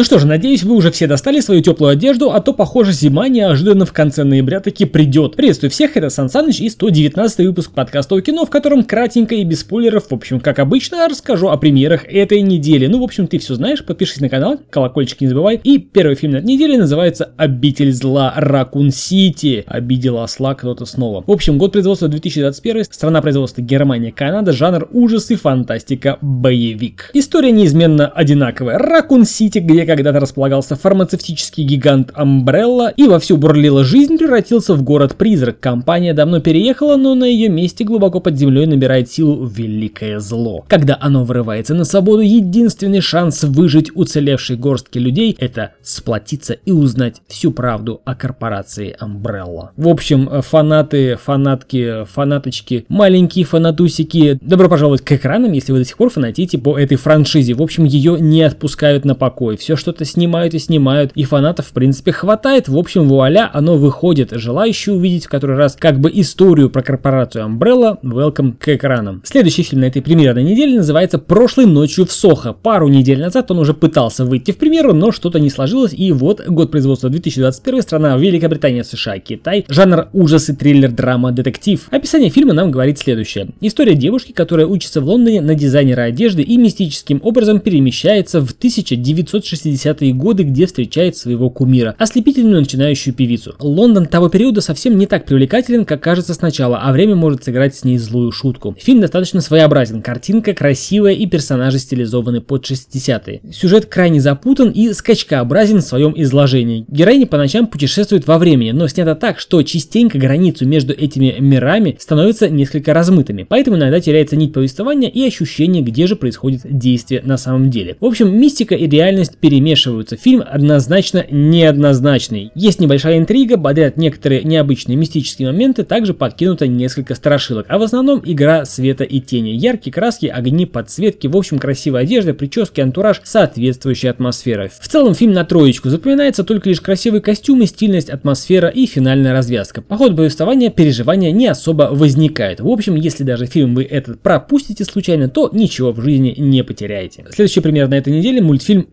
Ну что же, надеюсь, вы уже все достали свою теплую одежду, а то, похоже, зима неожиданно в конце ноября таки придет. Приветствую всех, это Сан Саныч и 119 выпуск подкаста о кино, в котором кратенько и без спойлеров, в общем, как обычно, расскажу о премьерах этой недели. Ну, в общем, ты все знаешь, подпишись на канал, колокольчик не забывай. И первый фильм этой недели называется «Обитель зла. Ракун Сити». Обидела осла кто-то снова. В общем, год производства 2021, страна производства Германия, Канада, жанр ужасы, фантастика, боевик. История неизменно одинаковая. Ракун Сити, где когда-то располагался фармацевтический гигант Umbrella и вовсю бурлила жизнь, превратился в город-призрак. Компания давно переехала, но на ее месте глубоко под землей набирает силу великое зло. Когда оно вырывается на свободу, единственный шанс выжить уцелевшей горстки людей – это сплотиться и узнать всю правду о корпорации Umbrella. В общем, фанаты, фанатки, фанаточки, маленькие фанатусики, добро пожаловать к экранам, если вы до сих пор фанатите по этой франшизе. В общем, ее не отпускают на покой. Все что-то снимают и снимают, и фанатов, в принципе, хватает. В общем, вуаля, оно выходит. Желающие увидеть в который раз как бы историю про корпорацию Umbrella, welcome к экранам. Следующий фильм на этой премьерной неделе называется «Прошлой ночью в Сохо». Пару недель назад он уже пытался выйти в премьеру, но что-то не сложилось, и вот год производства 2021, страна Великобритания, США, Китай, жанр ужасы, триллер, драма, детектив. Описание фильма нам говорит следующее. История девушки, которая учится в Лондоне на дизайнера одежды и мистическим образом перемещается в 1960-е годы, где встречает своего кумира, ослепительную начинающую певицу. Лондон того периода совсем не так привлекателен, как кажется сначала, а время может сыграть с ней злую шутку. Фильм достаточно своеобразен, картинка красивая и персонажи стилизованы под 60-е. Сюжет крайне запутан и скачкообразен в своем изложении. Героиня по ночам путешествует во времени, но снято так, что частенько границу между этими мирами становится несколько размытыми, поэтому иногда теряется нить повествования и ощущение, где же происходит действие на самом деле. В общем, мистика и реальность перемешиваются. Фильм однозначно неоднозначный. Есть небольшая интрига, бодрят некоторые необычные мистические моменты, также подкинуто несколько страшилок, а в основном игра света и тени. Яркие краски, огни, подсветки, в общем, красивая одежда, прически, антураж, соответствующая атмосфера. В целом фильм на троечку. Запоминается только лишь красивые костюмы, стильность, атмосфера и финальная развязка. По ходу повествования переживания не особо возникают. В общем, если даже фильм вы этот пропустите случайно, то ничего в жизни не потеряете. Следующий пример на этой неделе мультфильм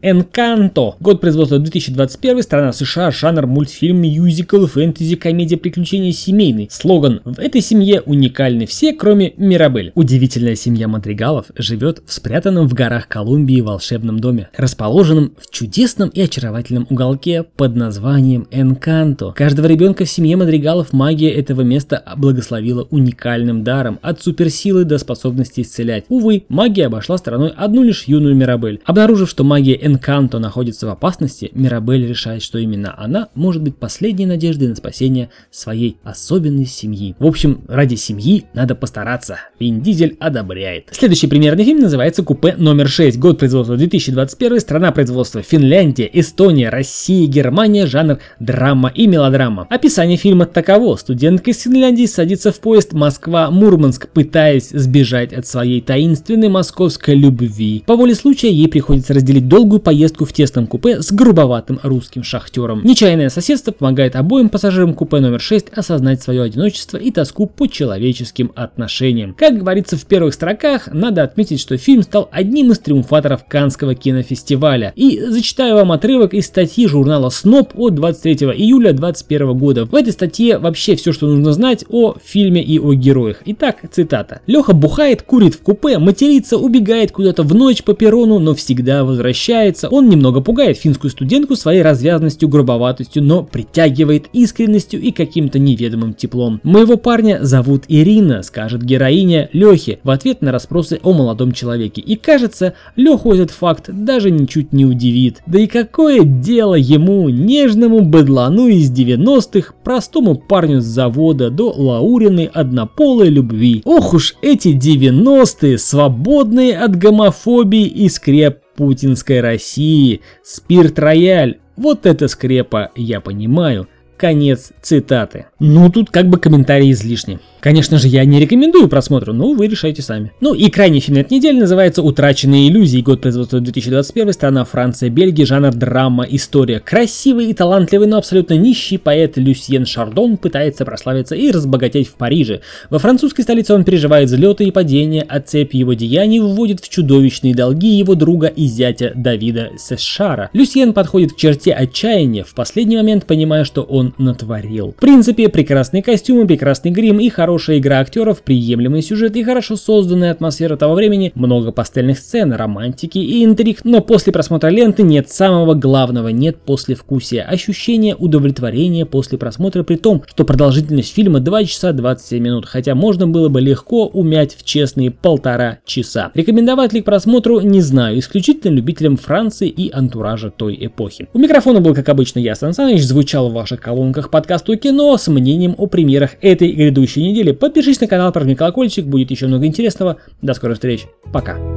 Encanto. Год производства 2021, страна США, жанр мультфильм, мюзикл, фэнтези, комедия, приключения, семейный. Слоган «В этой семье уникальны все, кроме Мирабель». Удивительная семья Мадригалов живет в спрятанном в горах Колумбии волшебном доме, расположенном в чудесном и очаровательном уголке под названием Энканто. Каждого ребенка в семье Мадригалов магия этого места благословила уникальным даром, от суперсилы до способности исцелять. Увы, магия обошла стороной одну лишь юную Мирабель. Обнаружив, что магия Энканто находится в опасности, Мирабель решает, что именно она может быть последней надеждой на спасение своей особенной семьи. В общем, ради семьи надо постараться. Вин Дизель одобряет. Следующий примерный фильм называется «Купе номер 6». Год производства 2021, страна производства Финляндия, Эстония, Россия, Германия, жанр драма и мелодрама. Описание фильма таково. Студентка из Финляндии садится в поезд Москва-Мурманск, пытаясь сбежать от своей таинственной московской любви. По воле случая ей приходится разделить долгую поездку в тесном купе с грубоватым русским шахтером. Нечаянное соседство помогает обоим пассажирам купе номер 6 осознать свое одиночество и тоску по человеческим отношениям. Как говорится в первых строках, надо отметить, что фильм стал одним из триумфаторов Канского кинофестиваля. И зачитаю вам отрывок из статьи журнала СНОП от 23 июля 2021 года. В этой статье вообще все, что нужно знать о фильме и о героях. Итак, цитата. Леха бухает, курит в купе, матерится, убегает куда-то в ночь по перрону, но всегда возвращается. Он немного пугает финскую студентку своей развязностью, грубоватостью, но притягивает искренностью и каким-то неведомым теплом. Моего парня зовут Ирина, скажет героиня Лехи в ответ на расспросы о молодом человеке. И кажется, Леху этот факт даже ничуть не удивит. Да и какое дело ему, нежному быдлану из 90-х, простому парню с завода до Лауриной однополой любви. Ох уж эти 90-е, свободные от гомофобии и скреп путинской России. Спирт-рояль. Вот это скрепа, я понимаю. Конец цитаты. Ну, тут как бы комментарий излишний. Конечно же, я не рекомендую просмотру, но вы решайте сами. Ну и крайний фильм этой недели называется «Утраченные иллюзии». Год производства 2021, страна Франция, Бельгия, жанр драма, история. Красивый и талантливый, но абсолютно нищий поэт Люсьен Шардон пытается прославиться и разбогатеть в Париже. Во французской столице он переживает взлеты и падения, а цепь его деяний вводит в чудовищные долги его друга и зятя Давида Сешара. Люсьен подходит к черте отчаяния, в последний момент понимая, что он натворил. В принципе, прекрасные костюмы, прекрасный грим и хорошая игра актеров, приемлемый сюжет и хорошо созданная атмосфера того времени, много пастельных сцен, романтики и интриг, но после просмотра ленты нет самого главного, нет послевкусия, ощущения удовлетворения после просмотра при том, что продолжительность фильма 2 часа 27 минут, хотя можно было бы легко умять в честные полтора часа. Рекомендовать ли к просмотру, не знаю, исключительно любителям Франции и антуража той эпохи. У микрофона был, как обычно, я, Сан Саныч, звучал в ваших колонках подкасту кино с мнением о премьерах этой грядущей недели. Подпишись на канал, прожми колокольчик, будет еще много интересного. До скорых встреч. Пока.